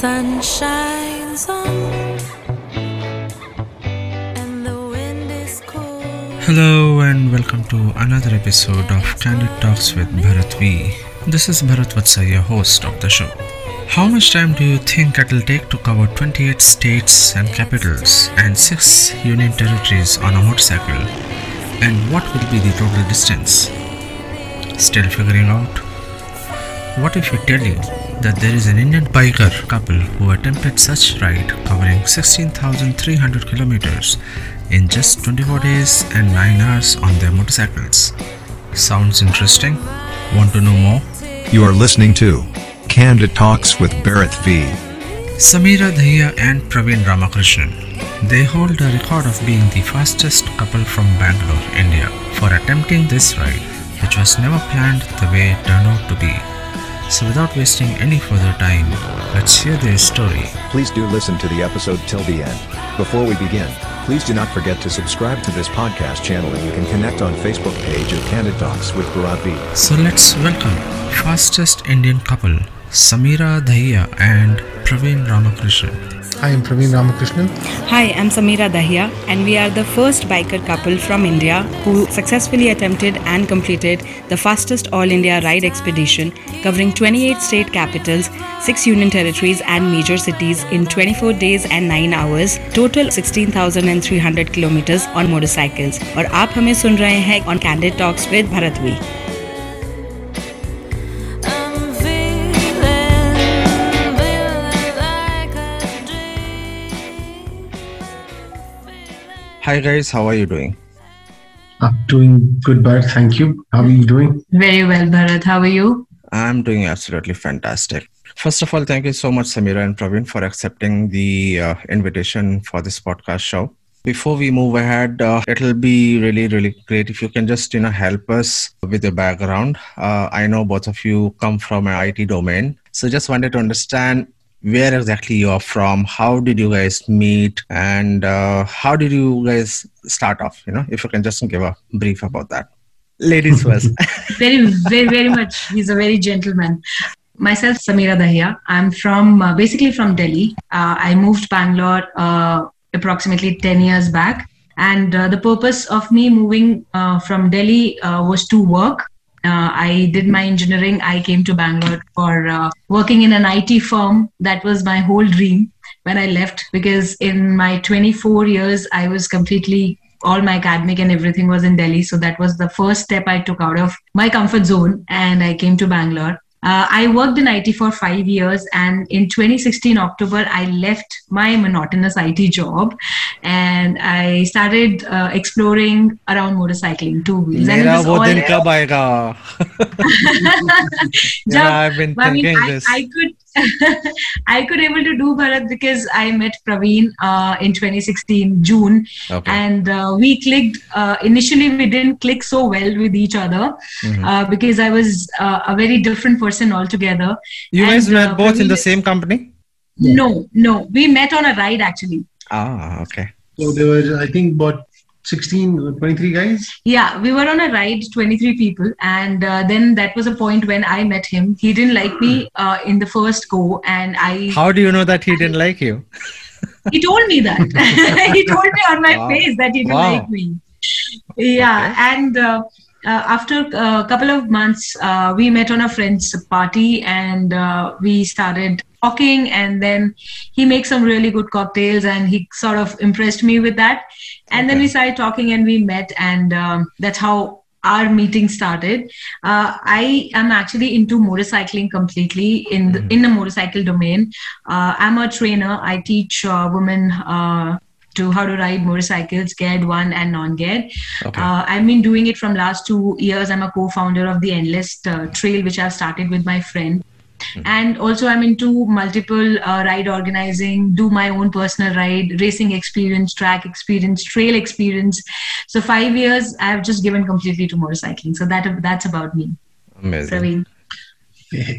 sun shines on, and. Hello and welcome to another episode of Candid Talks with Bharat V. This is Bharat your host of the show. How much time do you think it'll take to cover 28 states and capitals and 6 union territories on a motorcycle? And what will be the total distance? Still figuring out? What if we tell you that there is an Indian biker couple who attempted such ride covering 16,300 kilometers in just 24 days and 9 hours on their motorcycles? Sounds interesting? Want to know more? You are listening to Candid Talks with Bharat V. Sameera Dahiya and Praveen Ramakrishnan. They hold a record of being the fastest couple from Bangalore, India, for attempting this ride, which was never planned the way it turned out to be. So, without wasting any further time, let's hear their story. Please do listen to the episode till the end. Before we begin, please do not forget to subscribe to this podcast channel and you can connect on Facebook page of Candid Talks with Bharat. So, let's welcome fastest Indian couple, Sameera Dahiya and Praveen Ramakrishnan. Hi, I'm Praveen Ramakrishnan. Hi, I'm Sameera Dahiya, and we are the first biker couple from India who successfully attempted and completed the fastest all India ride expedition covering 28 state capitals, 6 union territories, and major cities in 24 days and 9 hours, total 16,300 kilometers on motorcycles. Or, you're सुन रहे on Candid Talks with BharatV. Hi, guys, how are you doing? I'm doing good, Bharat. Thank you. How are you doing? Very well, Bharat. How are you? I'm doing absolutely fantastic. First of all, thank you so much, Sameera and Praveen, for accepting the uh, invitation for this podcast show. Before we move ahead, uh, it'll be really, really great if you can just, you know, help us with your background. Uh, I know both of you come from an IT domain, so just wanted to understand where exactly you are from. How did you guys meet, and uh, how did you guys start off? You know, if you can just give a brief about that. Ladies first. very, very, very much. He's a very gentleman. Myself, Sameera Dahiya. I'm from uh, basically from Delhi. Uh, I moved Bangalore uh, approximately 10 years back. And uh, the purpose of me moving uh, from Delhi uh, was to work. Uh, I did my engineering. I came to Bangalore for uh, working in an IT firm. That was my whole dream when I left because in my 24 years, I was completely all my academic and everything was in Delhi. So that was the first step I took out of my comfort zone and I came to Bangalore. Uh, I worked in IT for five years, and in 2016 October, I left my monotonous IT job, and I started uh, exploring around motorcycling, two wheels. And it मेरा was वो all- दिन कब आएगा Jab- Yeah, I've been I mean, thinking I, this. I could, I could able to do Bharat because I met Praveen uh, in 2016 June, Okay. and uh, we clicked. Uh, initially, we didn't click so well with each other Mhm. uh, because I was uh, a very different person altogether. You guys and, met uh, both in the same company? No, no, we met on a ride actually. Ah, okay. So there were, I think, about 16, 23 guys. Yeah, we were on a ride, 23 people. And uh, then that was a point when I met him. He didn't like me uh, in the first go. And I, How do you know that he didn't like you? he told me that. he told me on my Wow. face that he didn't Wow. like me. Yeah. And uh, uh, after a couple of months, uh, we met on a friend's party and uh, we started talking. And then he makes some really good cocktails and he sort of impressed me with that. And then we started talking and we met. And um, that's how our meeting started. Uh, I am actually into motorcycling completely in the, Mhm. in the motorcycle domain. Uh, I'm a trainer. I teach uh, women uh, to how to ride motorcycles, geared one and non-geared. Okay. Uh, I've been doing it from last two years. I'm a co-founder of the Endless uh, Trail, which I've started with my friend. And also, I'm into multiple uh, ride organizing, do my own personal ride, racing experience, track experience, trail experience. So five years, I've just given completely to motorcycling. So that that's about me, Amazing. Praveen.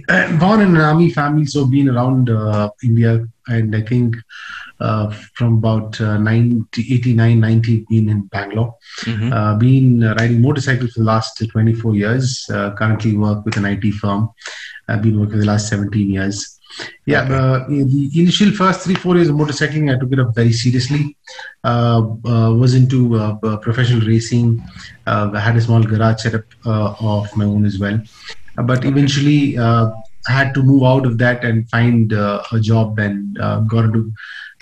Uh, born in an army family, so been around uh, India, and I think uh, from about uh, 90, 89, 90, been in Bangalore. Mhm. Uh, been riding motorcycles for the last 24 years. Uh, currently work with an IT firm. I've been working for the last 17 years. Yeah, Okay. uh, the initial first three, four years of motorcycling, I took it up very seriously. Uh, uh, was into professional racing. Uh, I had a small garage setup uh, of my own as well. Uh, but eventually, uh, I had to move out of that and find uh, a job and uh, got into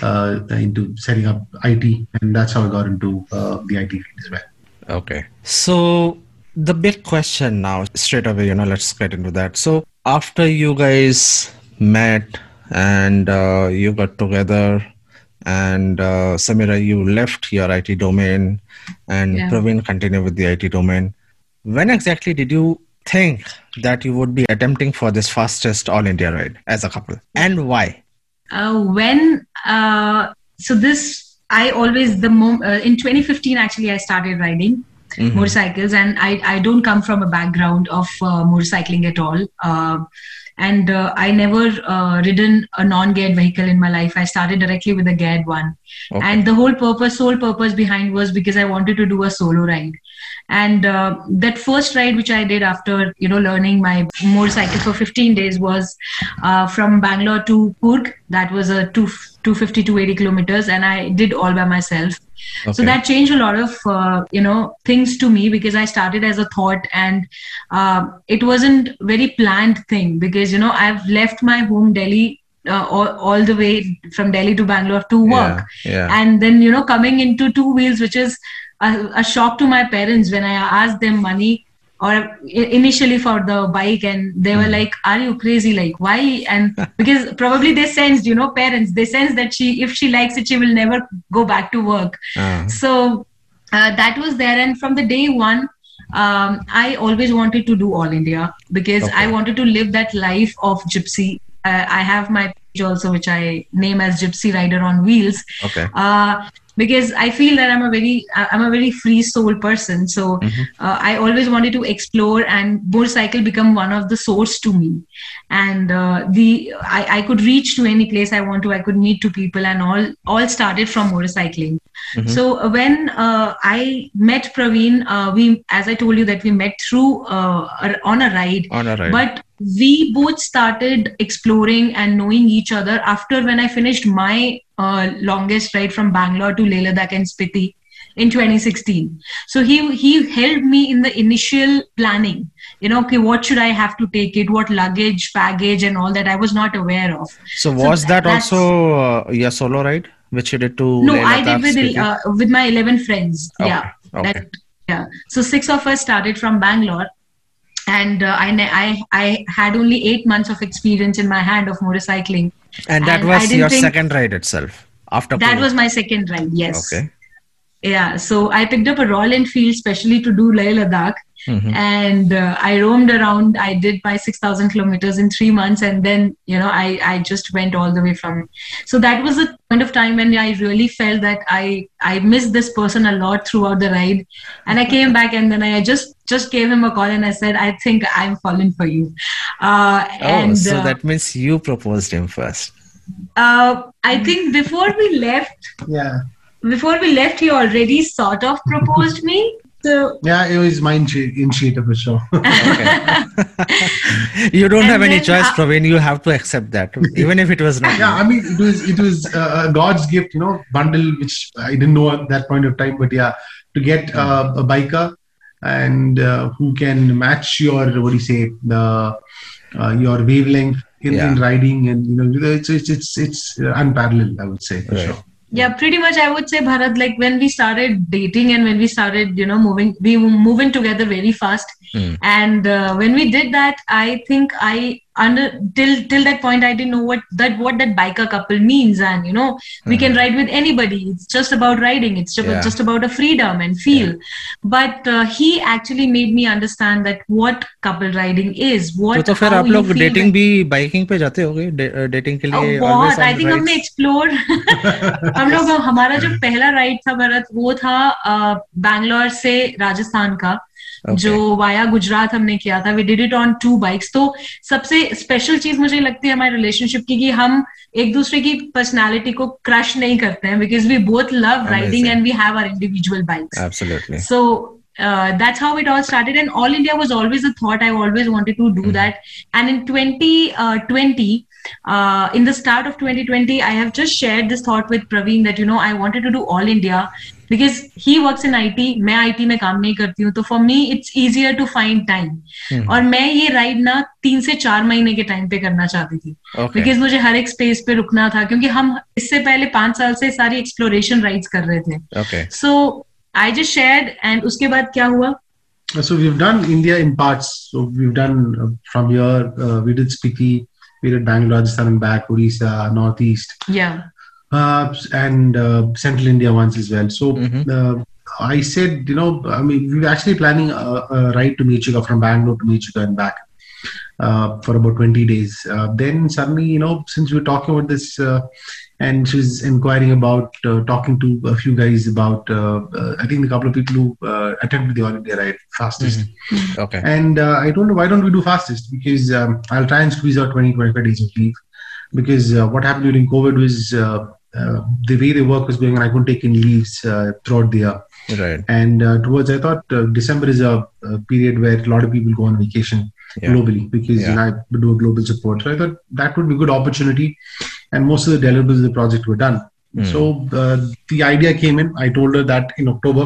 uh, into setting up IT, and that's how I got into uh, the IT field as well. Okay. So the big question now, straight away, you know, let's get into that. So after you guys met and uh, you got together, and uh, Sameera, you left your IT domain, and Yeah. Praveen continued with the IT domain. When exactly did you think that you would be attempting for this fastest all India ride as a couple, and why? uh, when uh, so this i always the mom- uh, in 2015 actually i started riding Mhm. motorcycles and I, I don't come from a background of uh, motorcycling at all uh, and uh, i never uh, ridden a non-geared vehicle in my life i started directly with a geared one Okay. and the whole purpose sole purpose behind was because i wanted to do a solo ride and uh, that first ride which i did after you know learning my motorcycle for 15 days was uh, from bangalore to Coorg. that was a two, 250 280 kilometers and i did all by myself so that changed a lot of uh, you know things to me because i started as a thought and uh, it wasn't very planned thing because you know i've left my home delhi uh, all, all the way from delhi to bangalore to work Yeah. yeah. and then you know coming into two wheels which is a, a shock to my parents when i asked them money or initially for the bike and they were like are you crazy? Like why? And because probably they sensed you know parents they sense that she if she likes it she will never go back to work. Ah. so uh, that was there. And from the day one um, i always wanted to do all india because Okay. i wanted to live that life of gypsy. Uh, i have my page also which i name as gypsy rider on wheels. Okay. uh, because I feel that I'm a very I'm a very free soul person. So Mhm. uh, I always wanted to explore, and motorcycle become one of the source to me. And uh, the I, I could reach to any place I want to. I could meet to people, and all all started from motorcycling. Mhm. So uh, when uh, I met Praveen, uh, we as I told you that we met through uh, on a ride. On a ride. But we both started exploring and knowing each other after when I finished my uh, longest ride from Bangalore to Leh Ladakh and Spiti in 2016. So he he helped me in the initial planning. You know, okay, what should I have to take it? What luggage, baggage, and all that I was not aware of. So So was that also uh, your solo ride, which you did to? No, I did with uh, with my 11 friends. Okay, Yeah, okay. that yeah. So six of us started from Bangalore, and uh, I, I I had only eight months of experience in my hand of motorcycling. and that and was your second ride itself after. That Pune. was my second ride. Yes. okay. Yeah. So I picked up a Royal Enfield specially to do Leh Ladakh, Mhm. and uh, I roamed around. I did my six thousand kilometers in three months, and then you know I I just went all the way from. So that was a point of time when I really felt that I I missed this person a lot throughout the ride, and I came back and then I just just gave him a call and I said I think I'm falling for you, uh, Oh, and so uh, that means you proposed him first. uh, I think before we left. Yeah, before we left, he already sort of proposed me. So yeah, it was my initi- initiative for sure. You don't And have any choice, uh, Praveen. You have to accept that, even if it was not. yeah, I mean, it was it was uh, God's gift, you know, bundle which I didn't know at that point of time. But yeah, to get uh, a biker and uh, who can match your what do you say the uh, your wavelength in, in riding, and you know, it's it's it's, it's unparalleled. I would say for Right. sure. Yeah, pretty much I would say Bharat, like when we started dating and when we started, you know, moving, we were moving together very fast. Hmm. And uh, when we did that, I think I under till till that point I didn't know what that what that biker couple means, and you know, we can ride with anybody. It's just about riding. It's just, Hmm. Yeah. just about a freedom and feel. But uh, he actually made me understand that what couple riding is. तो What तो फिर how आप you लोग feel dating when- भी biking पे जाते होगे dating के Oh, लिए बहुत always आई on थिंक हमने rides? एक्सप्लोर हम लोग हमारा जो पहला राइड था भरत वो था बैंगलोर से राजस्थान का Okay. जो वाया गुजरात हमने किया था we did it on two bikes तो सबसे स्पेशल चीज़ मुझे लगती है हमारे रिलेशनशिप की कि हम एक दूसरे की पर्सनालिटी को क्रश नहीं करते हैं because we both love riding and we have our individual bikes so uh, that's how it all started and all india was always a thought i always wanted to do Mhm. that and in 2020 uh, in the start of 2020, I have just shared this thought with Praveen that you know I wanted to do all India because he work in I T मैं I T में काम नहीं करती हूँ तो for me it's easier to find time और मैं ये राइड ना तीन से चार महीने के टाइम पे करना चाहती थी बिकॉज़ okay. मुझे हर एक स्पेस पे रुकना था क्योंकि हम इससे पहले पाँच साल से सारी एक्सप्लोरेशन राइड कर रहे थे so I just share and उसके बाद क्या हुआ So we've done India in parts. So we've done uh, from here. Uh, we did Spiti, we did Bangalore, Rajasthan, back Orissa, Northeast. Yeah. Uh, and uh, Central India once as well. So Mhm. uh, I said, you know, I mean, we were actually planning a, a ride to Michigan from Bangalore to Michigan and back uh, for about 20 days. Uh, then suddenly, you know, since we were talking about this, uh, and she was inquiring about uh, talking to a few guys about, uh, uh, I think a couple of people who uh, attempted the All India ride fastest. Okay. And uh, I told her, why don't we do fastest? Because um, I'll try and squeeze out 20, 25 days of leave. Because uh, what happened during COVID was uh, uh, the way the work was going on, I couldn't take any leaves uh, throughout the year. Right. And uh, towards, I thought uh, December is a, a period where a lot of people go on vacation Yeah. globally because you know, I do a global support. So I thought that would be a good opportunity. And most of the deliverables of the project were done. Hmm. So uh, the idea came in. I told her that in October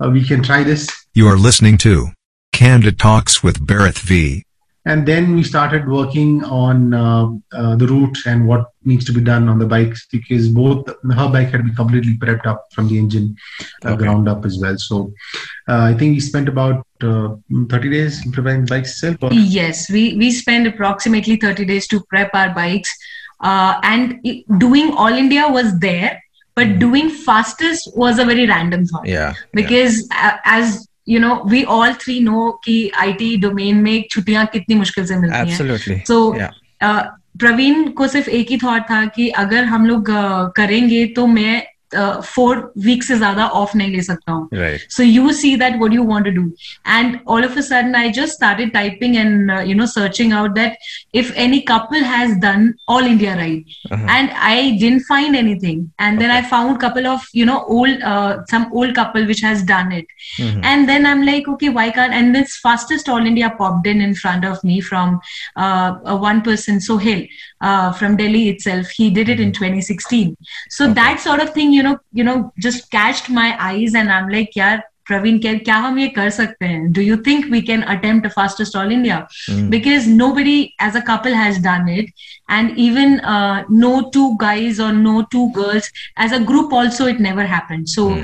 uh, we can try this. You are listening to Candid Talks with Bharat V. And then we started working on uh, uh, the route and what needs to be done on the bikes because both her bike had been completely prepped up from the engine uh, Okay. ground up as well. So uh, I think we spent about uh, 30 days preparing the bikes itself. Or, Yes, we we spend approximately 30 days to prep our bikes, uh, and doing all India was there, but doing fastest was a very random thought Yeah. yeah. because uh, as you know we all three know कि IT domain में छुट्टियाँ कितनी मुश्किल से मिलती Absolutely. हैं सो so, yeah. uh, Praveen को सिर्फ़ एक ही थॉट था कि अगर हम लोग uh, करेंगे तो मैं फोर वीक से ज्यादा ऑफ नहीं ले सकता हूँ Right. so you see that what you want to do and all of a sudden i just started typing and uh, you know searching out that if any couple has done all india ride Uh-huh. and i didn't find anything and then Okay. i found couple of you know old uh, some old couple which has done it Mhm. and then i'm like okay why can't and this fastest all india popped in in front of me from uh, a one person sohail uh, from delhi itself he did it in 2016 so Okay. that sort of thing you know you know just catched my eyes and i'm like yeah Praveen, क्या क्या हम ये कर सकते हैं do you think we can attempt fastest all India Mm. because nobody as a couple has done it and even uh, no two guys or no two girls as a group also it never happened so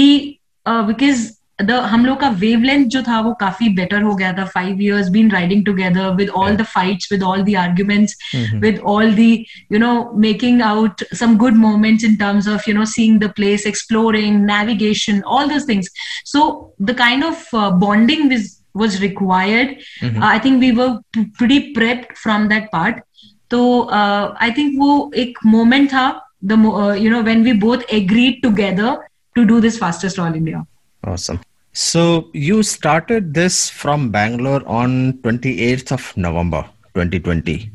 Mm. he uh, because the हम लोग का wavelength जो था वो काफी better हो गया था five years been riding together with all Yeah. the fights with all the arguments Mhm. with all the you know making out some good moments in terms of you know seeing the place exploring navigation all those things so the kind of uh, bonding was was required Mhm. uh, i think we were p- pretty prepped from that part so uh, i think वो एक moment था the mo- uh, you know when we both agreed together to do this fastest all india Awesome. So you started this from Bangalore on 28th of November 2020.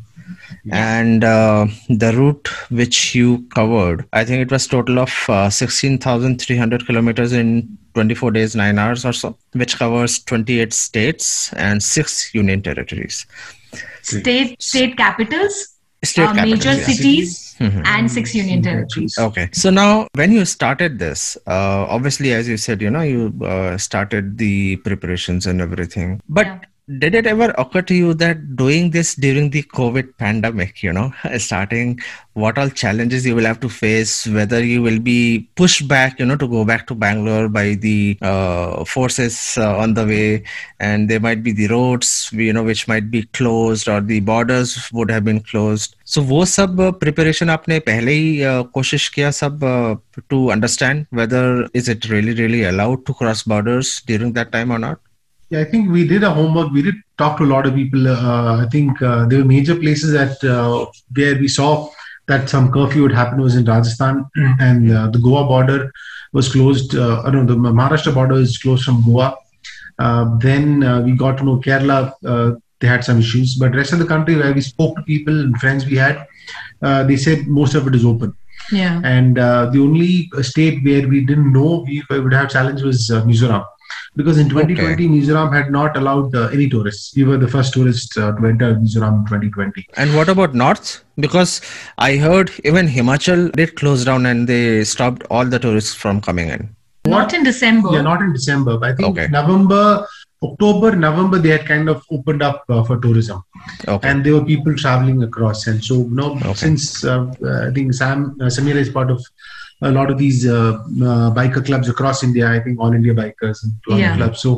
And uh, the route which you covered, I think it was total of uh, 16,300 kilometers in 24 days, 9 hours or so, which covers 28 states and 6 union territories. state state capitals State uh, capitals, major yeah. cities Mhm. and six union territories Okay. So now, when you started this, uh, obviously, as you said, you know, you uh, started the preparations and everything. But Yeah did it ever occur to you that doing this during the COVID pandemic, you know, starting what all challenges you will have to face, whether you will be pushed back, you know, to go back to Bangalore by the uh, forces uh, on the way, and there might be the roads, you know, which might be closed or the borders would have been closed. So वो सब preparation आपने पहले ही uh, कोशिश किया सब to understand whether is it really really allowed to cross borders during that time और not Yeah, I think we did a homework. We did talk to a lot of people. Uh, I think uh, there were major places that uh, where we saw that some curfew would happen was in Rajasthan, and uh, the Goa border was closed. Uh, I don't know, the Maharashtra border is closed from Goa. Uh, then uh, we got to know Kerala. Uh, they had some issues, but rest of the country where we spoke to people and friends we had, uh, they said most of it is open. yeah And uh, the only state where we didn't know we would have challenge was uh, Mizoram. Because in 2020 Mizoram had not allowed uh, any tourists. We were the first tourists uh, to enter Mizoram in 2020. And what about North? Because I heard even Himachal did close down and they stopped all the tourists from coming in. Not in December. Yeah, not in December, but I think Okay. November, October, November, they had kind of opened up uh, for tourism. Okay. and there were people traveling across and so you know Okay. since uh, uh, i think sam uh, sameera is part of a lot of these uh, uh, biker clubs across india i think all india bikers and two Yeah. clubs so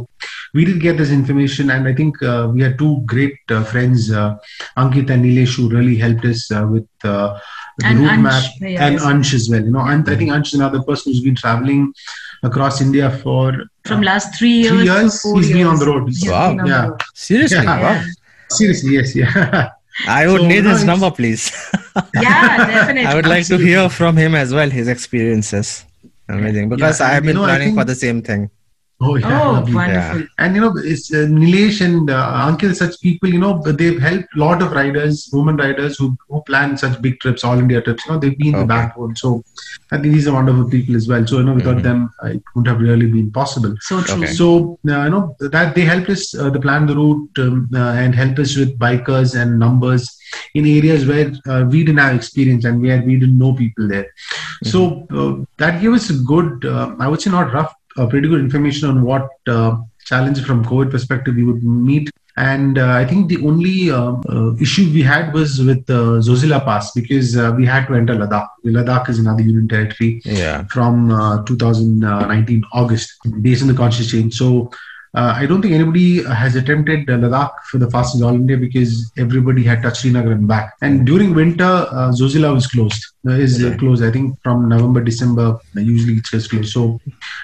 we did get this information and i think uh, we had two great uh, friends uh, ankit and nilesh who really helped us uh, with uh, the And route Ansh, map yeah. and ansh as well you know and i think ansh is another person who's been traveling across india for From last three years. three to years four he's been on the road He's Wow. been on the Yeah. road. Seriously? Yeah. Wow. Yeah. seriously yes yeah I would So, need no, his number, please. Yeah, definitely. I would like to hear from him as well, his experiences. Amazing. Because Yeah, I have been I planning for the same thing. Oh yeah Oh, lovely. wonderful. and you know it's uh, Nilesh and uh, Ankit such people you know they've helped a lot of riders women riders who, who plan such big trips all India trips you know they've been the backbone so I think these are wonderful people as well so you know without Mhm. them uh, it wouldn't have really been possible So true. Okay. so uh, you know that they helped us uh, to plan the route um, uh, and help us with bikers and numbers in areas where uh, we didn't have experience and where we didn't know people there. So uh, that gave us a good, uh, I would say not rough, uh, pretty good information on what uh, challenges from COVID perspective we would meet. And uh, I think the only uh, uh, issue we had was with uh, Zozila Pass because uh, we had to enter Ladakh. Ladakh is another union territory Yeah. from uh, 2019 August based on the conscious change. So I don't think anybody has attempted uh, Ladakh for the fastest all India because everybody had touched Srinagar and back. And during winter, uh, Zozila was closed. Uh, is uh, Okay. closed. I think from November, December. uh, Usually it's just closed. So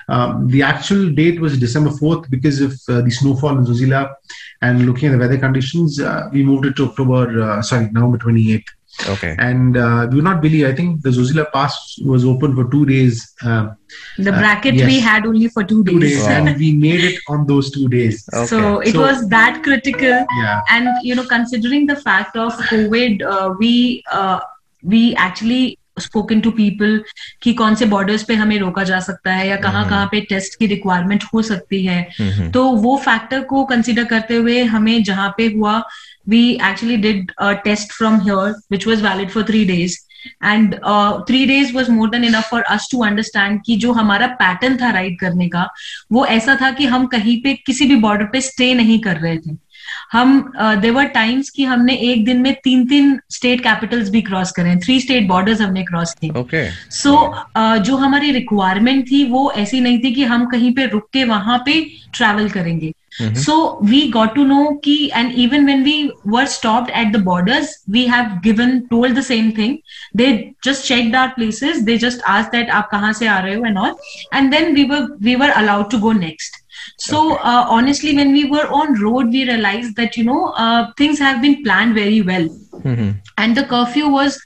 um, the actual date was December 4th because of uh, the snowfall in Zozila. And looking at the weather conditions, uh, we moved it to October. Uh, sorry, November 28th. Okay. And uh, do not believe. I think the Zozila Pass was open for two days. Uh, The bracket Uh, yes. we had only for two days. two days Wow. and we made it on those two days Okay. So it So- was that critical. yeah and you know considering the fact of covid uh, we uh, we actually spoken to people कि कौन से borders पे हमें रोका जा सकता है या कहाँ हम्म। कहाँ पे टेस्ट की रिक्वायरमेंट हो सकती है Mhm. तो वो फैक्टर को कंसीडर करते हुए हमें जहाँ पे हुआ we actually did test from here which was valid for three days and three days was more than enough for us to understand कि जो हमारा पैटर्न था राइड करने का वो ऐसा था कि हम कहीं पे किसी भी बॉर्डर पे स्टे नहीं कर रहे थे। हम देवर टाइम्स कि हमने एक दिन में तीन तीन स्टेट कैपिटल्स भी क्रॉस करें थ्री स्टेट बॉर्डर्स हमने क्रॉस किए। Okay. सो जो हमारी रिक्वायरमेंट थी वो ऐसी नहीं थी कि हम कहीं पे रुक के वहाँ पे ट्रैवल करेंगे। Mhm. so we got to know ki and even when we were stopped at the borders we have given told the same thing. They just checked our places. They just asked that aap kahan se aa rahe ho? and all. And then we were we were allowed to go next. So uh, honestly when we were on road we realized that you know uh, things have been planned very well. Mhm. and the curfew was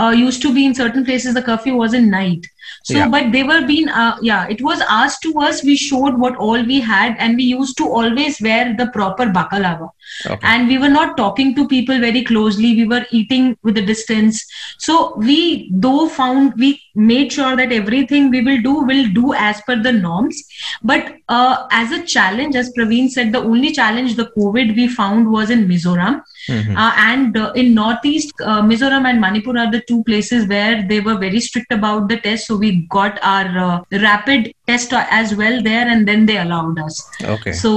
uh, used to be in certain places the curfew was in night so Yeah. but they were being uh, yeah it was asked to us we showed what all we had and we used to always wear the proper bakalava Okay. and we were not talking to people very closely we were eating with a distance so we though found we made sure that everything we will do will do as per the norms but uh, as a challenge as praveen said the only challenge the covid we found was in mizoram Mhm. uh, and uh, in northeast uh, mizoram and manipur are the two places where they were very strict about the test so we got our uh, rapid test as well there and then they allowed us Okay. so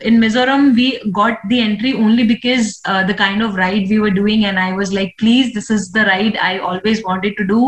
in mizoram we got the entry only because uh, the kind of ride we were doing and i was like please this is the ride i always wanted to do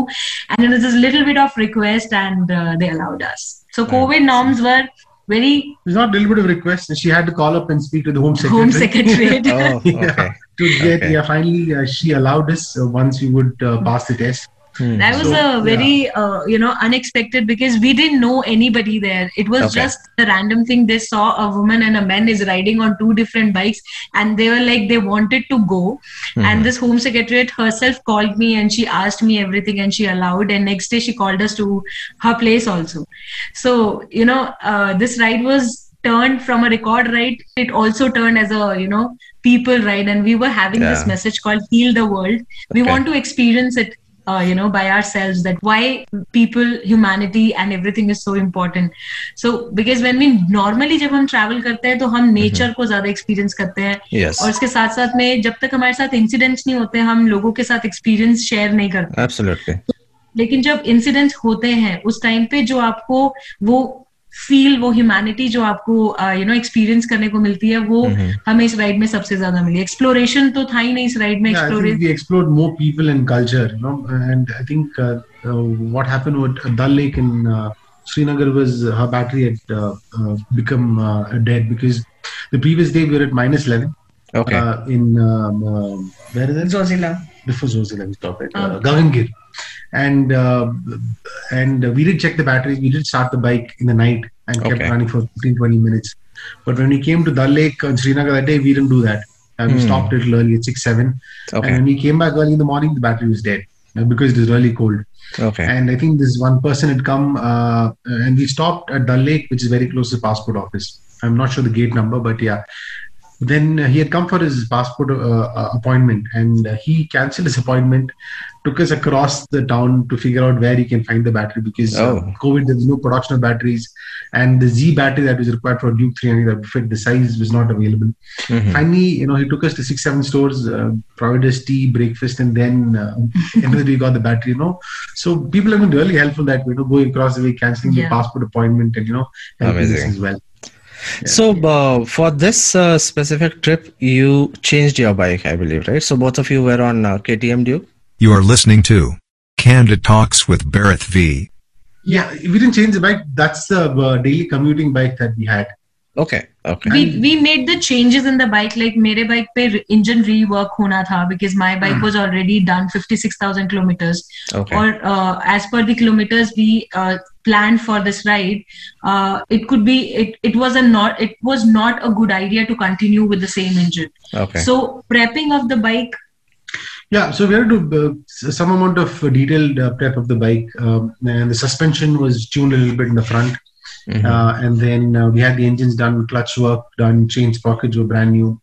and it was a little bit of request and uh, they allowed us so covid norms were very It's not a little bit of request. She had to call up and speak to the Home Secretary. home secretariat Oh, Yeah. to get, Okay. yeah, finally, uh, she allowed us uh, once we would uh, pass the test. Hmm. that was So, a very uh, you know unexpected because we didn't know anybody there. It was Okay. just a random thing. They saw a woman and a man is riding on two different bikes and they were like they wanted to go. Mhm. and this home secretariat herself called me and she asked me everything and she allowed. And next day she called us to her place also. So you know uh, this ride was turned from a record ride. It also turned as a you know people ride. And we were having this message called heal the world. We Okay. want to experience it uh, you know by ourselves that why people humanity and everything is so important so because when we normally जब हम travel करते हैं तो हम nature mm-hmm. को ज़्यादा experience करते हैं Yes. और uske साथ साथ में जब तक हमारे साथ incidents नहीं होते हम लोगों के साथ experience share नहीं करते Absolutely. लेकिन जब इंसिडेंट्स होते हैं उस टाइम पे जो आपको वो फील वो ह्यूमैनिटी जो आपको यू नो एक्सपीरियंस करने को मिलती है वो हमें इस राइड में सबसे ज़्यादा मिली। एक्सप्लोरेशन तो था ही नहीं इस राइड में explore more people and culture and I think what happened lake in Srinagar was her battery had become dead because the previous day we were at -11 okay in where is it Zojila before Zojila we stop at Gangir And uh, and we did check the batteries. We did start the bike in the night and kept running for 15, 20 minutes. But when we came to Dal Lake in Srinagar that day, we didn't do that. Uh, we Hmm. stopped a little early at 6, 7. Okay. And when we came back early in the morning, the battery was dead because it was really cold. Okay. And I think this one person had come uh, and we stopped at Dal Lake, which is very close to the passport office. I'm not sure the gate number, but yeah. Then he had come for his passport uh, uh, appointment and he cancelled his appointment, took us across the town to figure out where he can find the battery because uh, Oh. COVID, there's no production of batteries. And the Z battery that was required for Duke 300 that fit the size was not available. Mhm. Finally, you know, he took us to six, seven stores, uh, provided us tea, breakfast, and then uh, and then we got the battery. You know, so people have been really helpful that you know going across the way, canceling Yeah. the passport appointment, and you know, helping us Amazing. as well. So uh, for this uh, specific trip, you changed your bike, I believe, right? So both of you were on uh, KTM Duke. You are listening to Candid Talks with Bharat V. Yeah, we didn't change the bike. That's the uh, daily commuting bike that we had okay okay we we made the changes in the bike like mere bike pe engine rework hona tha because my bike mm. was already done 56000 kilometers okay. or uh, as per the kilometers we uh, planned for this ride uh, it could be it, it was a not it was not a good idea to continue with the same engine okay so prepping of the bike yeah, so we had to uh, some amount of detailed uh, prep of the bike, um, and the suspension was tuned a little bit in the front. Mhm. uh, and then uh, we had the engines done, clutch work done, chain sprockets were brand new.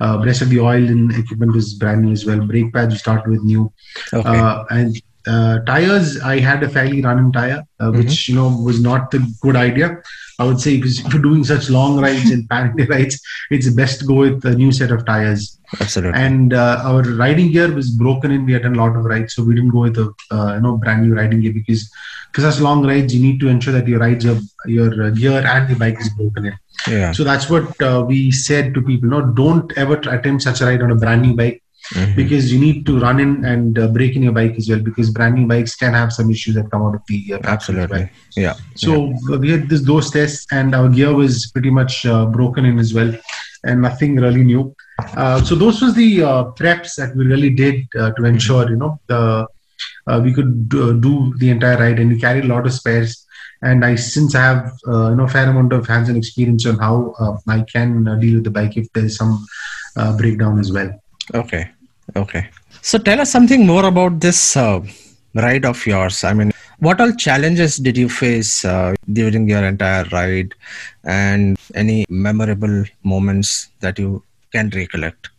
Uh, rest of the oil and equipment was brand new as well. Brake pads we started with new, okay. uh, and uh, tires. I had a fairly run-in tire, uh, Mm-hmm. which you know was not the good idea. I would say because if you're doing such long rides and pan rides, it's best to go with a new set of tires Absolutely. and uh, our riding gear was broken in. We had a lot of rides, so we didn't go with a uh, you know brand new riding gear because for such long rides, you need to ensure that your rides are your uh, gear and the bike is broken in. yeah. So that's what uh, we said to people: no, don't ever attempt such a ride on a brand new bike Mhm. because you need to run in and uh, break in your bike as well because brand new bikes can have some issues that come out of the uh, Absolutely. Yeah. So uh, we had this those tests, and our gear was pretty much uh, broken in as well, and nothing really new. Uh, so those was the uh, preps that we really did uh, to ensure you know the uh, we could do, do the entire ride, and we carried a lot of spares. And I since I have uh, you know fair amount of hands-on experience on how uh, I can uh, deal with the bike if there is some uh, breakdown as well. Okay. Okay. So tell us something more about this uh, ride of yours. I mean, what all challenges did you face uh, during your entire ride and any memorable moments that you can recollect?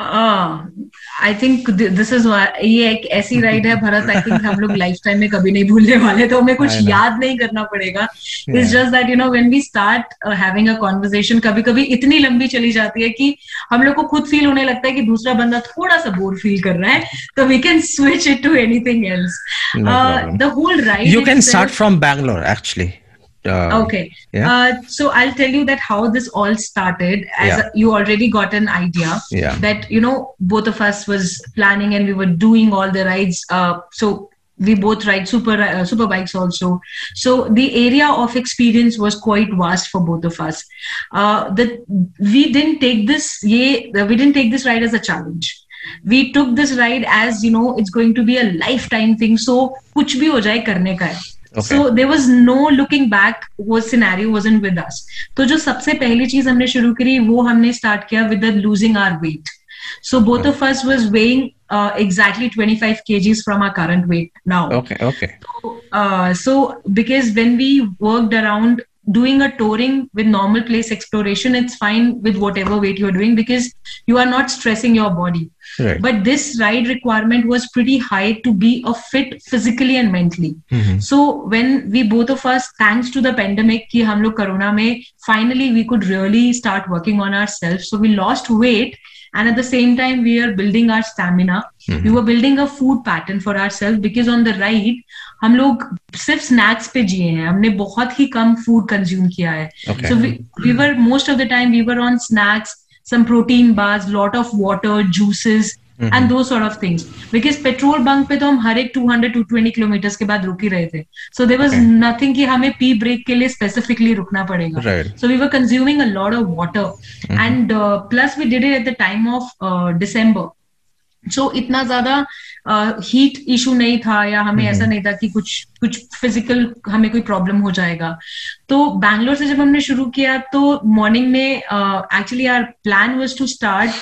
I think this is ये एक ऐसी ride है Bharat I think हम लोग life time में कभी नहीं भूलने वाले तो हमें कुछ याद नहीं करना पड़ेगा. It's just that you know when we start having a conversation कभी कभी इतनी लंबी चली जाती है कि हम लोग को खुद फील होने लगता है कि दूसरा बंदा थोड़ा सा बोर फील कर रहा है तो we can switch it to anything else the whole ride you can start from Bangalore, actually. Uh, okay. yeah. uh, so i'll tell you that how this all started as Yeah. a- you already got an idea Yeah. that you know both of us was planning and we were doing all the rides. Uh, so we both ride super uh, super bikes also. So the area of experience was quite vast for both of us. Uh, that we didn't take this yeah, we didn't take this ride as a challenge. We took this ride as you know it's going to be a lifetime thing. So kuch bhi ho jaye karne ka hai Okay. There was no looking back back वो scenario wasn't with us तो जो सबसे पहली चीज़ हमने शुरू करी वो हमने स्टार्ट किया with losing our weight weight so both of us was weighing uh, exactly 25 kgs from our current weight now Okay. Okay. So, uh, so because when we worked around doing a touring with normal place exploration it's fine with whatever weight you're doing because you are not stressing your body right. but this ride requirement was pretty high to be a fit physically and mentally mm-hmm. so when we both of us thanks to the pandemic ki hum log corona mein finally we could really start working on ourselves so we lost weight and at the same time we are building our stamina we were building a food pattern for our self because on the ride हम लोग सिर्फ़ snacks पे जिए हैं। हमने बहुत ही कम food consume किया है। So we were most of the time we were on snacks some protein bars lot of water, juices. And those sort of things because petrol bunk पे तो हम हर एक 200 220 किलोमीटर के बाद रुक ही रहे थे। सो देर वॉज़ नथिंग की हमें पी ब्रेक के लिए स्पेसिफिकली रुकना पड़ेगा। So we were consuming a lot of water and plus we did it at the time of December uh, so इतना ज़्यादा हीट इशू नहीं था या हमें ऐसा नहीं था कि कुछ कुछ फ़िज़िकल हमें कोई प्रॉब्लम हो जाएगा। तो बैंगलोर से जब हमने शुरू किया तो मॉर्निंग में actually our plan was to start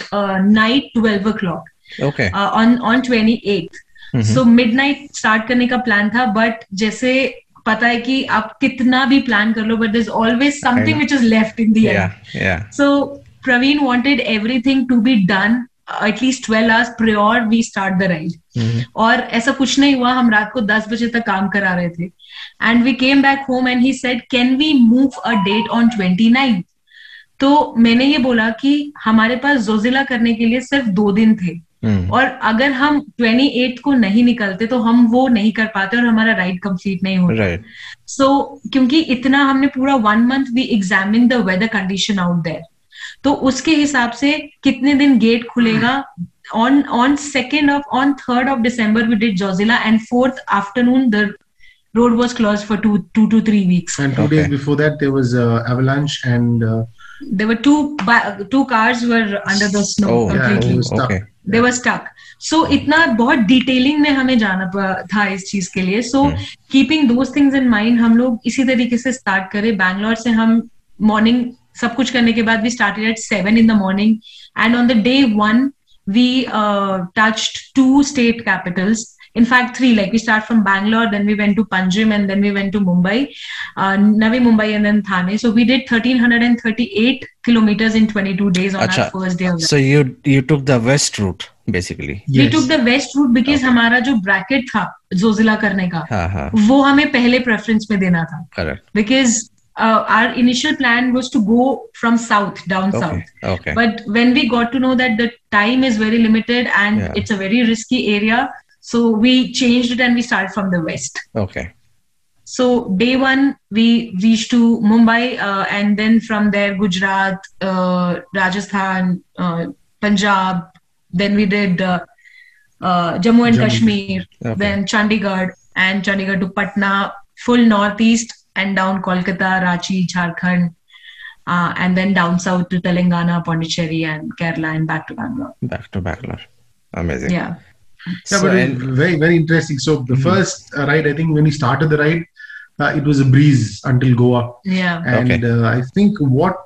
night twelve o'clock on on twenty eight so midnight start करने का प्लान था बट जैसे पता है कि आप कितना भी प्लान कर लो but there's always something which is left in the Yeah. Yeah. so Praveen to be to least 12 hours prior we start the ride. और ऐसा कुछ नहीं हुआ हम रात को 10 बजे तक काम करा रहे थे and we came back home and he said can we move a date on 29 तो मैंने ये बोला कि हमारे पास जोजिला करने के लिए सिर्फ़ दो दिन थे Hmm. और अगर हम 28 को नहीं निकलते तो हम वो नहीं कर पाते और हमारा राइड कंप्लीट नहीं होता Right. सो क्योंकि इतना हमने पूरा one month we examine the weather condition out there तो उसके हिसाब से कितने दिन गेट खुलेगा on on second of on third of December we did Zojila and fourth afternoon the road was closed for two two to three weeks And two Okay. days before that, there was uh, avalanche and uh, there were two two cars were under the snow Oh. completely was stuck. Okay. They were stuck so इतना बहुत detailing में हमें जाना था इस चीज़ के लिए so keeping those things in mind हम लोग इसी तरीके से स्टार्ट करें बैंगलोर से हम मॉर्निंग सब कुछ करने के बाद we started at seven in the morning and on the day one we uh, touched two state capitals in fact three like we start from bangalore then we went to panjim and then we went to mumbai uh, navi mumbai and then thane so we did 1338 kilometers in 22 days on Acha. our first day of So you you took the west route basically. we took the west route because हमारा जो bracket था जोजिला करने का हाँ हाँ. वो हमें पहले प्रेफरेंस में देना था Correct. Uh, our initial plan was to go from south down Okay. south Okay. but when we got to know that the time is very limited and Yeah. it's a very risky area so we changed it and we started from the west Okay. so day one we reached to mumbai uh, and then from there gujarat uh, rajasthan uh, punjab then we did uh, uh, jammu and Jammu. kashmir Okay. then chandigarh and chandigarh to patna full northeast and down kolkata ranchi jharkhand uh, and then down south to telangana pondicherry and kerala and back to bangalore Back to Bangalore. Amazing. yeah Yeah, So but and- very very interesting. So the first uh, ride, I think when we started the ride, uh, it was a breeze until Goa, yeah and Okay. uh, I think what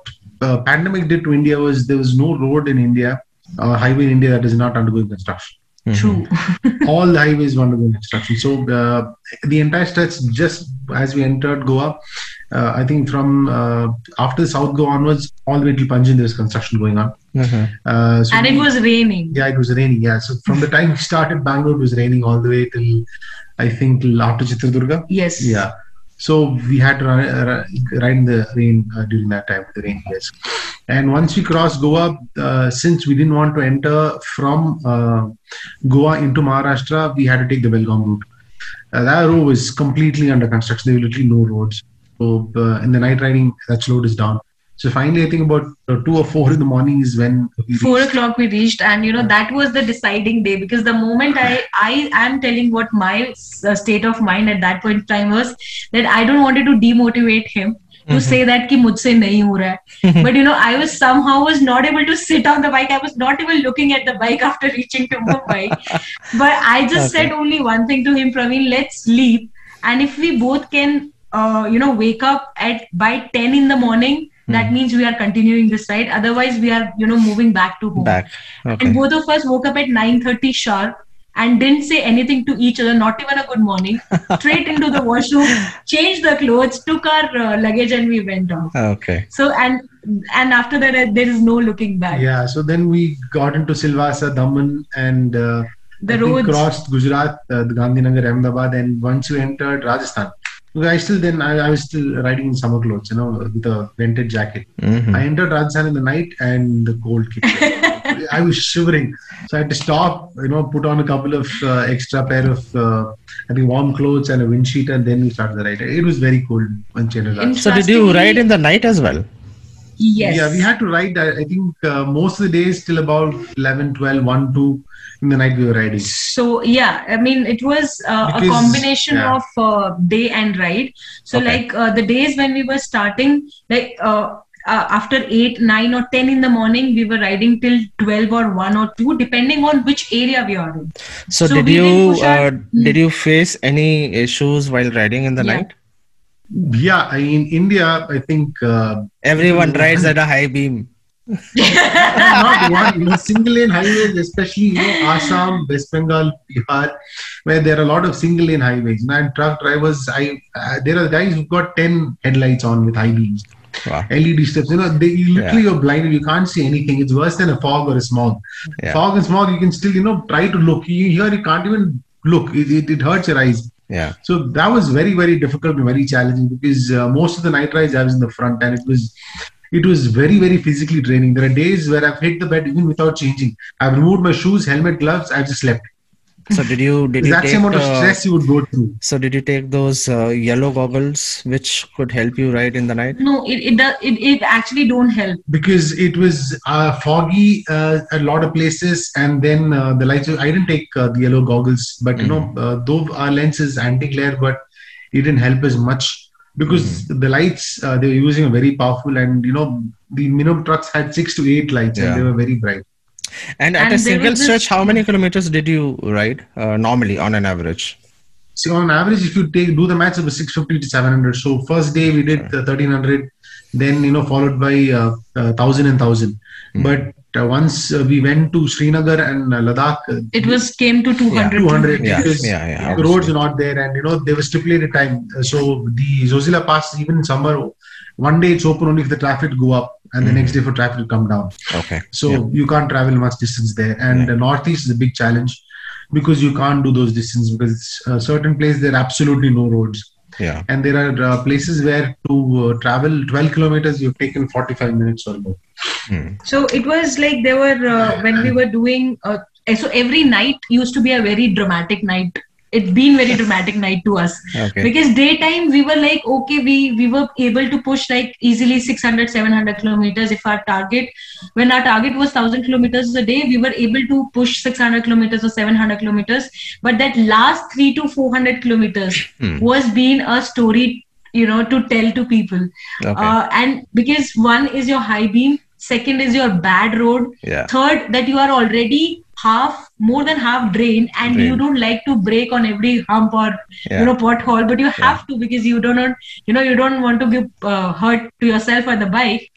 uh, pandemic did to India was there was no road in India, uh, highway in India that is not undergoing construction. True All the highways were undergoing construction. So uh, the entire stretch, just as we entered Goa, uh, I think from uh, after South Goa onwards, all the way till Panjim, there was construction going on. Mhm. Uh, so and it we- was raining yeah, it was raining. Yeah, so from the time we started Bangalore, it was raining all the way till I think till after Chitradurga. yes Yeah, so we had to uh, ride in the rain uh, during that time, the rain years. And once we crossed Goa, uh, since we didn't want to enter from uh, Goa into Maharashtra, we had to take the Belgaum route. Uh, that road was completely under construction. There were literally no roads. So uh, in the night riding, that slowed is down. So finally, I think about uh, two or four in the morning is when we four reached- o'clock we reached and you know that was the deciding day because the moment i i am telling what my uh, state of mind at that point in time was that i don't wanted to demotivate him to say that कि मुझसे नहीं हो रहा है but you know I was somehow was not able to sit on the bike I was not even looking at the bike after reaching to Mumbai but I just said only one thing to him Praveen let's sleep and if we both can uh, you know wake up at by 10 in the morning that means we are continuing this ride otherwise we are you know moving back to home Back. Okay. and both of us woke up at 9.30 sharp and didn't say anything to each other, not even a good morning. Straight into the washroom, changed the clothes, took our uh, luggage, and we went off. Okay. So and and after that, uh, there is no looking back. Yeah, so then we got into Silvassa, Daman, and uh, The I think crossed Gujarat, uh, the Gandhinagar, Ahmedabad, and once we entered Rajasthan. Because I still then I, I was still riding in summer clothes, you know, with a vented jacket. Mhm. I entered Rajasthan in the night, and the cold kicked. in. I was shivering, so I had to stop, you know, put on a couple of uh, extra pair of uh, I think warm clothes and a wind sheet, and then we started the ride. It was very cold once you entered Rajasthan. So did you ride in the night as well? Yes. Yeah, we had to ride, I, I think, uh, most of the days till about 11, 12, 1, 2 in the night we were riding. So yeah, I mean it was uh, a Because- combination yeah. of uh, day and ride. So Okay. like uh, the days when we were starting, like uh, uh, after eight, nine, or ten in the morning, we were riding till twelve or one or two, depending on which area we are in. So, So did you push our- uh, did you face any issues while riding in the Yeah. night? Yeah, in India, I think uh, Everyone rides at a high beam. Not one, you know, single lane highways, especially, you know, Assam, West Bengal, Bihar, where there are a lot of single lane highways. And truck drivers, I uh, there are guys who've got 10 headlights on with high beams. Wow. LED strips. You know, they you literally you're blinded. You can't see anything. It's worse than a fog or a smog. Yeah. Fog and smog, you can still you know try to look. You here you can't even look. It, it, it hurts your eyes. Yeah. So that was very very difficult and very challenging because uh, most of the night rides I was in the front and it was. It was very, very physically draining. There are days where I've hit the bed even without changing. I've removed my shoes, helmet, gloves. I've just slept. So did you did you that take same amount of uh, stress you would go through. so did you take those uh, yellow goggles which could help you ride in the night? No, it it, does, it it actually don't help. because it was uh, foggy uh, a lot of places and then uh, the lights i didn't take uh, the yellow goggles but you know uh, though our lens is anti-glare but it didn't help as much because the lights uh, they were using are very powerful and you know the minimum trucks had six to eight lights Yeah. and they were very bright And at And a single was this- stretch, how many kilometers did you ride uh, normally on an average? so on average if you take do the maths it was 650 to 700 so first day we did uh, 1300 then you know followed by uh, uh, 1000 and 1000 Hmm. but uh, once uh, we went to srinagar and uh, ladakh uh, It was came to 200. 200 Yeah, because yeah, yeah, the roads not there and you know they were stipulated time. Uh, so the zojila pass even in summer one day it's open only if the traffic go up and the next day for traffic will come down. Okay. so you can't travel much distance there. And Yeah. the northeast is a big challenge because you can't do those distances because it's a certain place there are absolutely no roads Yeah. and there are uh, places where to uh, travel 12 kilometers you've taken 45 minutes or more Hmm. So it was like there were uh, when we were doing. Uh, so every night used to be a very dramatic night. It's been very dramatic night to us Okay. because daytime we were like okay we we were able to push like easily 600 700 kilometers if our target when our target was 1000 kilometers a day we were able to push 600 kilometers or 700 kilometers but that last 3 to 400 kilometers Hmm. was being a story you know to tell to people Okay. uh, and because one is your high beam second is your bad road Yeah. third that you are already half more than half drained and you don't like to break on every hump or Yeah. you know pothole but you have to because you don't want you know you don't want to give uh, hurt to yourself or the bike.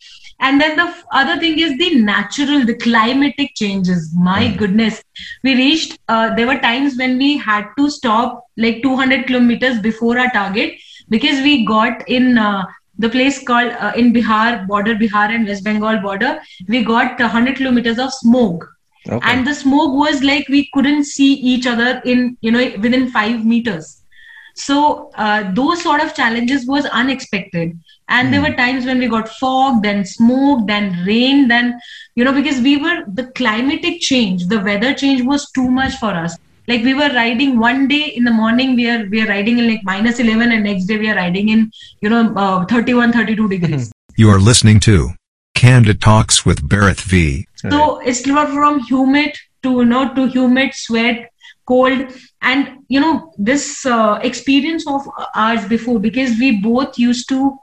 And then the f- other thing is the natural the climatic changes. My Mm. goodness. We reached uh, there were times when we had to stop like 200 kilometers before our target because we got in uh, the place called uh, in bihar border bihar and west bengal border we got 100 kilometers of smoke Okay. and the smoke was like we couldn't see each other in you know within five meters. So uh, those sort of challenges was unexpected. And there were times when we got fog then smoke then rain then you know because we were the climatic change the weather change was too much for us. Like we were riding one day in the morning we are we are riding in like minus 11 and next day we are riding in you know uh, 31 32 degrees. You are listening to Candid Talks with Bharat V. So it's not from humid to you know to humid, sweat, cold, and you know this uh, experience of ours before because we both used to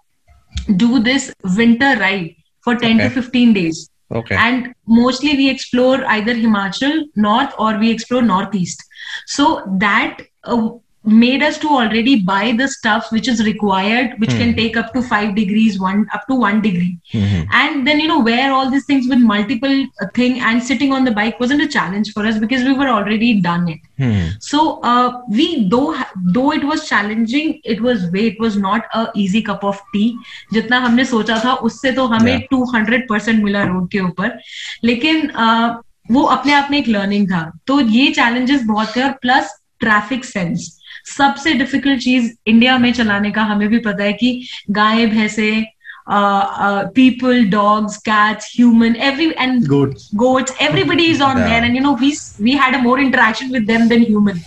do this winter ride for 10 to 15 days okay. and mostly we explore either himachal north or we explore northeast so that uh, made us to already buy the stuff which is required which mm. can take up to 5 degrees one up to 1 degree Mhm. and then you know wear all these things with multiple uh, thing and sitting on the bike wasn't a challenge for us because we were already done it Hmm. so uh, we though though it was challenging it was way it was not a easy cup of tea जितना हमने सोचा था उससे तो हमें Yeah. 200 percent मिला road के ऊपर लेकिन uh, वो अपने आप में एक लर्निंग था तो ये चैलेंजेस बहुत थे और प्लस ट्रैफ़िक सेंस सबसे डिफिकल्ट चीज इंडिया में चलाने का हमें भी पता है कि गाय भैंसे people dogs cats human every and Goats. goats everybody is on Yeah. there and you know we we had a more interaction with them than human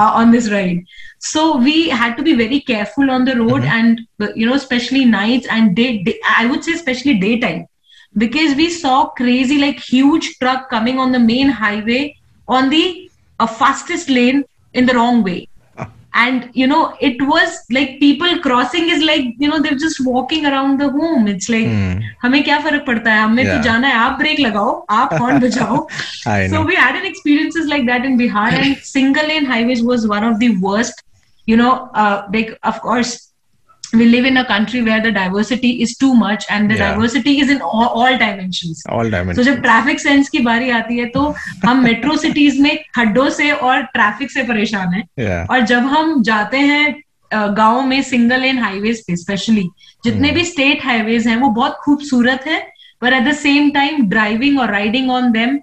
uh, on this ride so we had to be very careful on the road and uh, you know especially nights and day, day i would say especially daytime because we saw crazy like huge truck coming on the main highway on the uh, fastest lane in the wrong way and you know it was like people crossing is like you know they're just walking around the home it's like Hmm. हमें क्या फर्क पड़ता है हमें तो Yeah. जाना है आप ब्रेक लगाओ आप हॉर्न बजाओ I so know. we had an experiences like that in Bihar and single lane highways was one of the worst you know uh, like of course we live in a country where the diversity is too much and the Yeah. diversity is in all, all dimensions All तो dimensions. जब traffic sense की बारी आती है तो हम metro cities में खड्डों से और ट्रैफ़िक से परेशान हैं Yeah. और जब हम जाते हैं गाँव में सिंगल लेन हाईवेज पे स्पेशली जितने भी स्टेट हाईवेज हैं वो बहुत खूबसूरत है पर at the same time driving और riding on them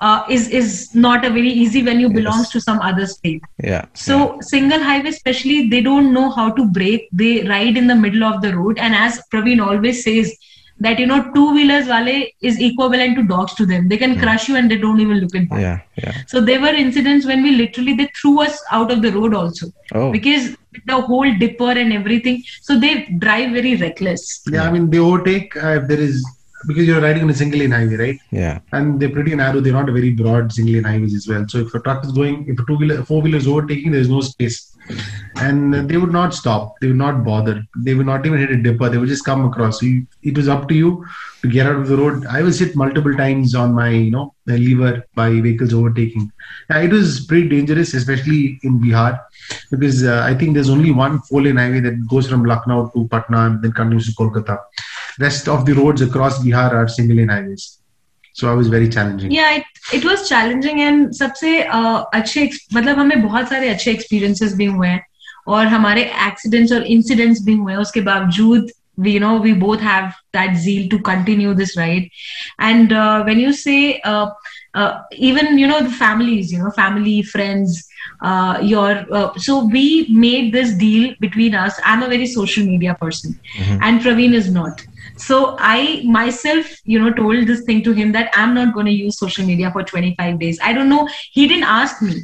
uh, is is not a very easy when you yes. belongs to some other state. Yeah. So yeah. single highway, especially, they don't know how to brake. They ride in the middle of the road, and as Praveen always says, that you know two wheelers wale is equivalent to dogs to them. They can mm. crush you and they don't even look at. Yeah, yeah. So there were incidents when we literally they threw us out of the road also oh. because the whole dipper and everything. So they drive very reckless. Yeah, I mean they overtake uh, if there is because you're riding on a single lane highway, right? Yeah. And they're pretty narrow. They're not a very broad single lane highways as well. So if a truck is going, if a two wheeler, four wheeler is overtaking, there's no space, and they would not stop. They would not bother. They would not even hit a dipper. They would just come across. So you, it was up to you to get out of the road. I was hit multiple times on my, you know, lever by vehicles overtaking. Yeah, it was pretty dangerous, especially in Bihar, because uh, I think there's only one four lane highway that goes from Lucknow to Patna and then continues to Kolkata Rest of the roads across Bihar are single lane highways. So I was very challenging. yeah it, it was challenging and सबसे uh, अच्छे ex- मतलब हमें बहुत सारे अच्छे experiences भी हुए हैं और हमारे accidents और incidents भी हुए हैं उसके बावजूद we you know we both have that zeal to continue this ride and uh, when you say uh, uh, even you know the families you know family friends uh, your uh, so we made this deal between us i'm a very social media person and praveen is not so i myself you know told this thing to him that i'm not going to use social media for 25 days i don't know he didn't ask me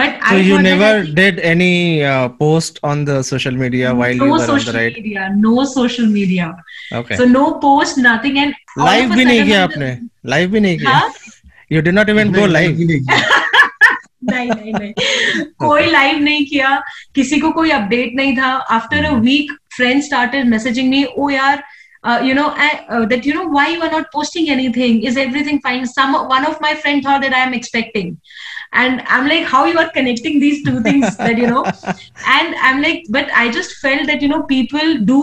but So I you thought that never I- did any uh, post on the social media while you no were on social the ride? media no social media Okay. so no post nothing and all Live of a भी नहीं sudden किया on the- आपने live भी नहीं किया हाँ? you did not even go live नहीं नहीं नहीं कोई लाइव नहीं किया किसी को कोई अपडेट नहीं था after a week friend started messaging me oh यार uh, you know I, uh, that you know why you are not posting anything is everything fine some one of my friend thought that i am expecting and i'm like how you are connecting these two things that you know and i'm like but i just felt that you know people do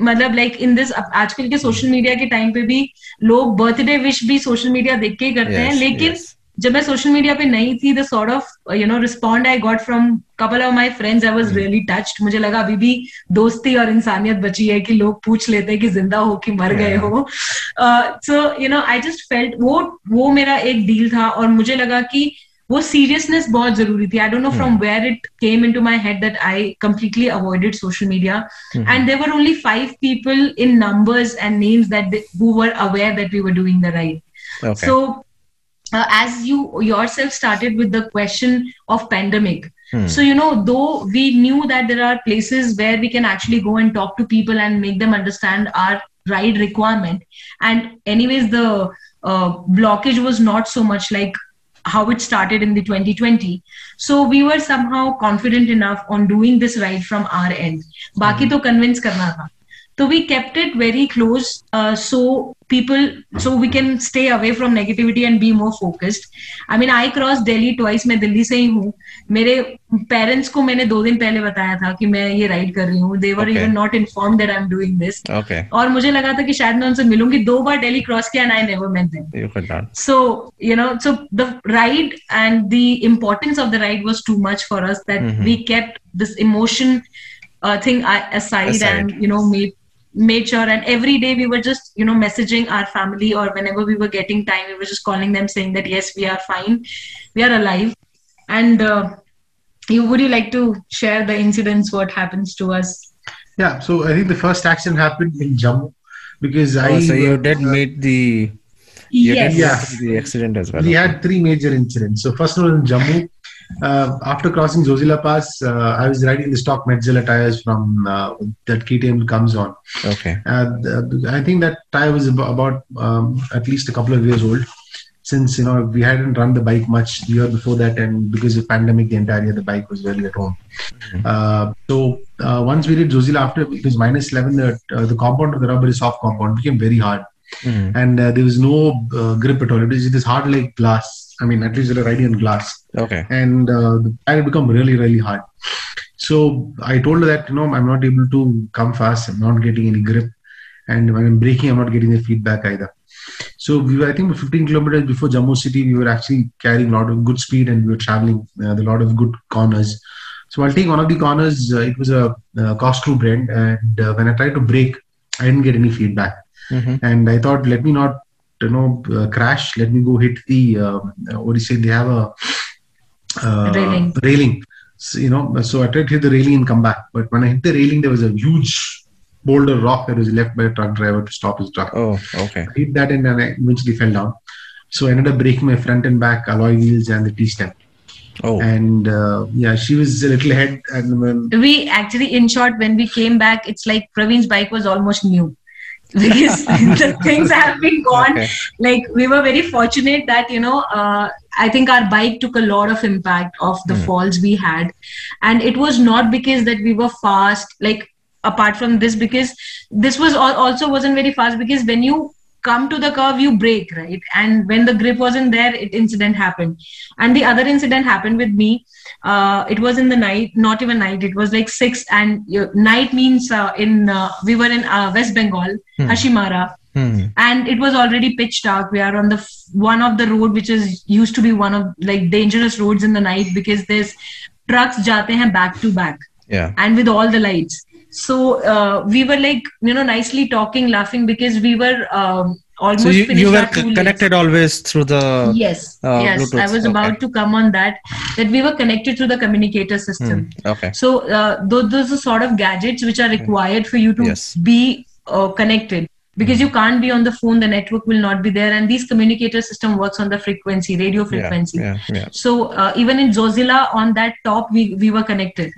मतलब like in this आजकल के social media के time पे भी लोग birthday wish भी social media देख के ही करते हैं Yes, लेकिन yes. जब मैं सोशल मीडिया पे नहीं थी the sort of you know respond I got from couple of my friends I was really touched मुझे लगा अभी भी दोस्ती और इंसानियत बची है कि लोग पूछ लेते हैं कि ज़िंदा हो कि मर गए हो। So you know I just felt वो वो मेरा एक डील था और मुझे लगा कि वो सीरियसनेस बहुत ज़रूरी थी। I don't know from where it came into my head that I completely avoided social media and five people in numbers and names that they, who were aware that we were doing the ride Okay. so uh, as you yourself started with the question of pandemic. Hmm. so you know though we knew that there are places where we can actually go and talk to people and make them understand our right requirement. And anyways the uh, blockage was not so much like how it started in the 2020 so we were somehow confident enough on doing this right from our end. Baki hmm. to convince karna so we kept it very close uh, so people, so we can stay away from negativity and be more focused. I mean, I crossed Delhi twice. मैं दिल्ली से ही हूँ. मेरे parents को मैंने दो दिन पहले बताया था कि मैं ये राइड कर रही हूँ. They were Okay. even not informed that I'm doing this. Okay. और मुझे लगा था कि शायद मैं उनसे मिलूंगी दो बार दिल्ली क्रॉस किया and I never met them. You could not. So, you know, so the ride and the importance of the ride was too much for us that Mhm. we kept this emotion uh, thing uh, aside, Aside. and, you know, made made sure and every day we were just you know messaging our family or whenever we were getting time we were just calling them saying that yes we are fine we are alive and uh, you would you like to share the incidents what happens to us Yeah, so I think the first accident happened in Jammu because I. Oh, so you uh, did meet the you yes Yeah. the accident as well. we okay. had three major incidents. So first one was in Jammu. Uh, after crossing Zojila Pass, uh, I was riding the stock Metzeler tires from uh, that KTM comes on. Okay. Uh, the- I think that tire was about, about um, at least a couple of years old. Since you know we hadn't run the bike much the year before that, and because of pandemic, the entire year the bike was really at home. Uh, so uh, once we did Zojila, after it was minus eleven, the uh, the compound of the rubber is soft compound became very hard Mhm. and uh, there was no uh, grip at all. It was it is hard like glass. I mean, at least they're riding on glass, Okay. and uh, the tire become really, really hard. So I told her that you know I'm not able to come fast. I'm not getting any grip, and when I'm braking, I'm not getting the feedback either. So we were, I think, 15 kilometers before Jammu city. We were actually carrying a lot of good speed, and we were traveling uh, a lot of good corners. So I'll take one of the corners. Uh, it was a uh, corkscrew bend, and uh, when I tried to brake, I didn't get any feedback Mhm. and I thought, let me not, you know, uh, crash. Let me go hit the um, uh, what do you say? They have a uh, Railing. Railing. So, you know, so I tried to hit the railing and come back. But when I hit the railing, there was a huge boulder rock that was left by a truck driver to stop his truck. Oh, okay. I hit that and then I eventually fell down. So I ended up breaking my front and back alloy wheels and the T stem. Oh, And uh, yeah, she was a little ahead. And when we actually in short when we came back it's like praveen's bike was almost new because the things have been gone okay. like we were very fortunate that you know uh, i think our bike took a lot of impact of the Hmm. falls we had and it was not because that we were fast like apart from this because this was al- also wasn't very fast because when you come to the curve you break right? And when the grip wasn't there it incident happened. And the other incident happened with me. Uh, it was in the night not even night it was like six. And uh, night means uh, in uh, we were in uh, west bengal Hmm. hasimara. Hmm. and it was already pitch dark. We are on the f- one of the road which is used to be one of like dangerous roads in the night because there's trucks jate hain back to back. Yeah. and with all the lights so uh, we were like you know nicely talking laughing because we were um, almost So you, finished you were c- connected always through the. yes uh, yes Bluetooth, i was okay. about to come on that that we were connected to the communicator system Hmm. Okay. so uh, those, those are sort of gadgets which are required for you to Yes. be uh, connected because you can't be on the phone the network will not be there and these communicator system works on the frequency radio frequency Yeah. Yeah. yeah. so uh, even in Zojila on that top we, we were connected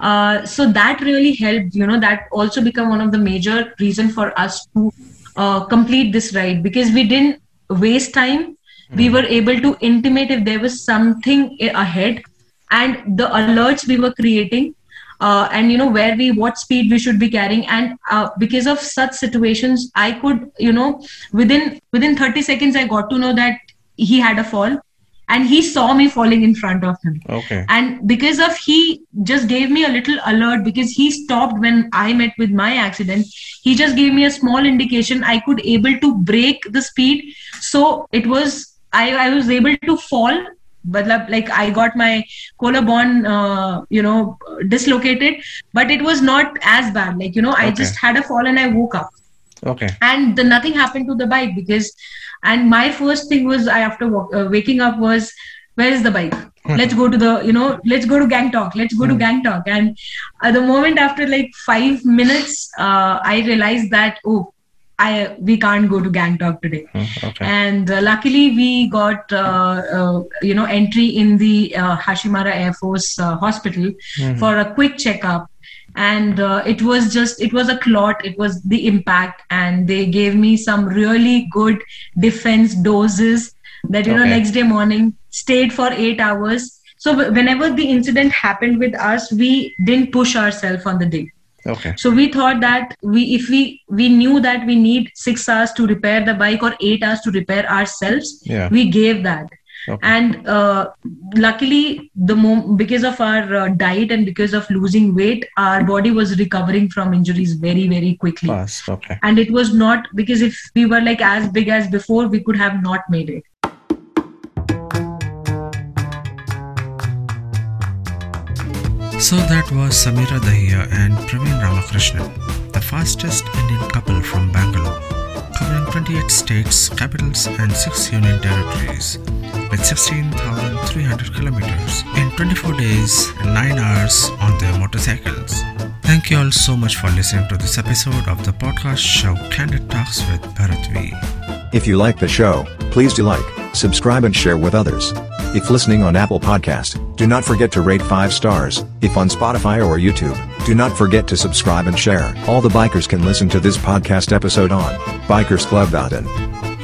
uh, so that really helped you know that also become one of the major reason for us to uh, complete this ride because we didn't waste time we were able to intimate if there was something ahead and the alerts we were creating uh, and you know where we what speed we should be carrying. And uh, because of such situations i could you know within within 30 seconds i got to know that he had a fall and he saw me falling in front of him. Okay. and because of he just gave me a little alert because he stopped when i met with my accident. He just gave me a small indication i could able to break the speed. So it was i, I was able to fall but like i got my collarbone uh, you know dislocated but it was not as bad. Like you know i Okay. just had a fall and i woke up. Okay. and the, nothing happened to the bike because and my first thing was i after walk, uh, waking up was where is the bike? Let's go to the you know let's go to gangtok let's go to gangtok and at the moment after like five minutes uh, i realized that oh i we can't go to gangtok today. Hmm, Okay. and uh, luckily we got uh, uh, you know entry in the uh, hasimara air force uh, hospital Mhm. for a quick checkup. And uh, it was just it was a clot. It was the impact. And they gave me some really good defense doses that you know next day morning stayed for 8 hours. So whenever the incident happened with us we didn't push ourselves on the day Okay. So we thought that we, if we we knew that we need six hours to repair the bike or eight hours to repair ourselves, Yeah. we gave that. Okay. And uh, luckily, the mom- because of our uh, diet and because of losing weight, our body was recovering from injuries very very quickly. Fast. Okay. And it was not because if we were like as big as before, we could have not made it. So that was Sameera Dahiya and Praveen Ramakrishnan, the fastest Indian couple from Bangalore, covering 28 states, capitals, and 6 union territories with 16,300 kilometers in 24 days and 9 hours on their motorcycles. Thank you all so much for listening to this episode of the podcast show Candid Talks with Bharat V. If you like the show, please do like, subscribe and share with others. If listening on Apple Podcast, do not forget to rate 5 stars. If on Spotify or YouTube, do not forget to subscribe and share. All the bikers can listen to this podcast episode on bikersclub.in.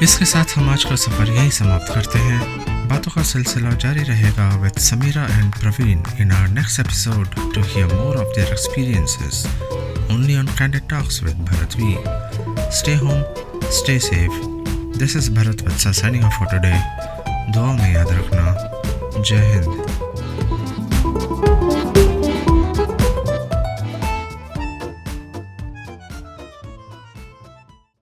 इसके साथ हम आज का सफर यही समाप्त करते हैं बातों का सिलसिला जारी रहेगा with Samira and Praveen in our next episode to hear more of their experiences only on candid talks with Bharat we stay home stay safe this is Bharat Batsa signing off for today दुआ में याद रखना. जय हिंद.